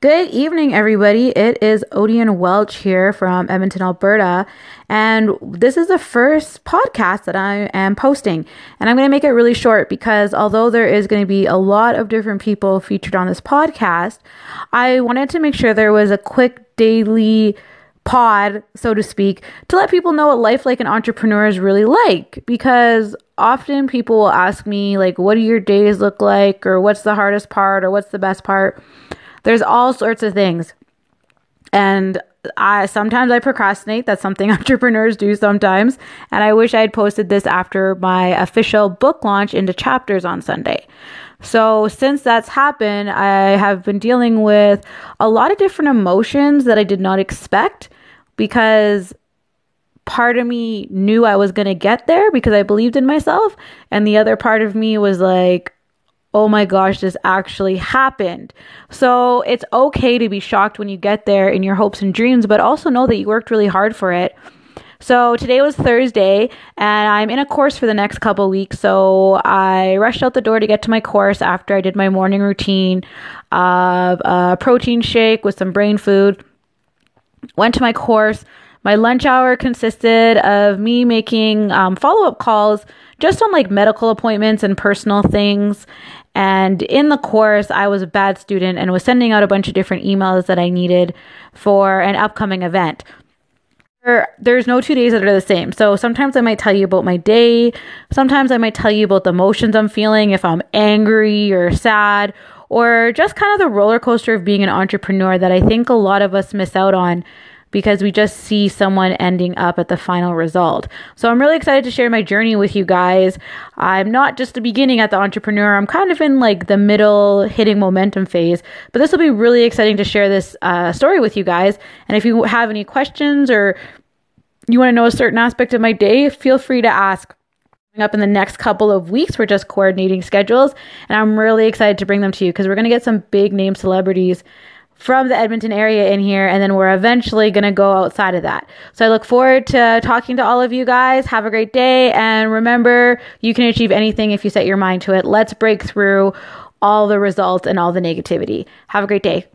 Good evening, everybody. It is Odian Welch here from Edmonton, Alberta. And this is the first podcast that I am posting. And I'm going to make it really short because although there is going to be a lot of different people featured on this podcast, I wanted to make sure there was a quick daily pod, so to speak, to let people know what life like an entrepreneur is really like. Because often people will ask me, like, what do your days look like? Or what's the hardest part? Or what's the best part? There's all sorts of things. And I sometimes I procrastinate. That's something entrepreneurs do sometimes. And I wish I had posted this after my official book launch into chapters on Sunday. So, since that's happened, I have been dealing with a lot of different emotions that I did not expect because part of me knew I was going to get there because I believed in myself. And the other part of me was like, oh my gosh, this actually happened. So it's okay to be shocked when you get there in your hopes and dreams, but also know that you worked really hard for it. So today was Thursday, and I'm in a course for the next couple weeks. So I rushed out the door to get to my course after I did my morning routine of a protein shake with some brain food. Went to my course. My lunch hour consisted of me making um, follow up calls just on like medical appointments and personal things. And in the course, I was a bad student and was sending out a bunch of different emails that I needed for an upcoming event. There's no two days that are the same. So sometimes I might tell you about my day. Sometimes I might tell you about the emotions I'm feeling, if I'm angry or sad, or just kind of the roller coaster of being an entrepreneur that I think a lot of us miss out on because we just see someone ending up at the final result. So I'm really excited to share my journey with you guys. I'm not just the beginning at the entrepreneur, I'm kind of in like the middle hitting momentum phase, but this will be really exciting to share this uh, story with you guys. And if you have any questions or you want to know a certain aspect of my day, feel free to ask up in the next couple of weeks. We're just coordinating schedules, and I'm really excited to bring them to you because we're going to get some big name celebrities from the Edmonton area in here, and then we're eventually going to go outside of that. So I look forward to talking to all of you guys. Have a great day, and remember, you can achieve anything if you set your mind to it. Let's break through all the results and all the negativity. Have a great day.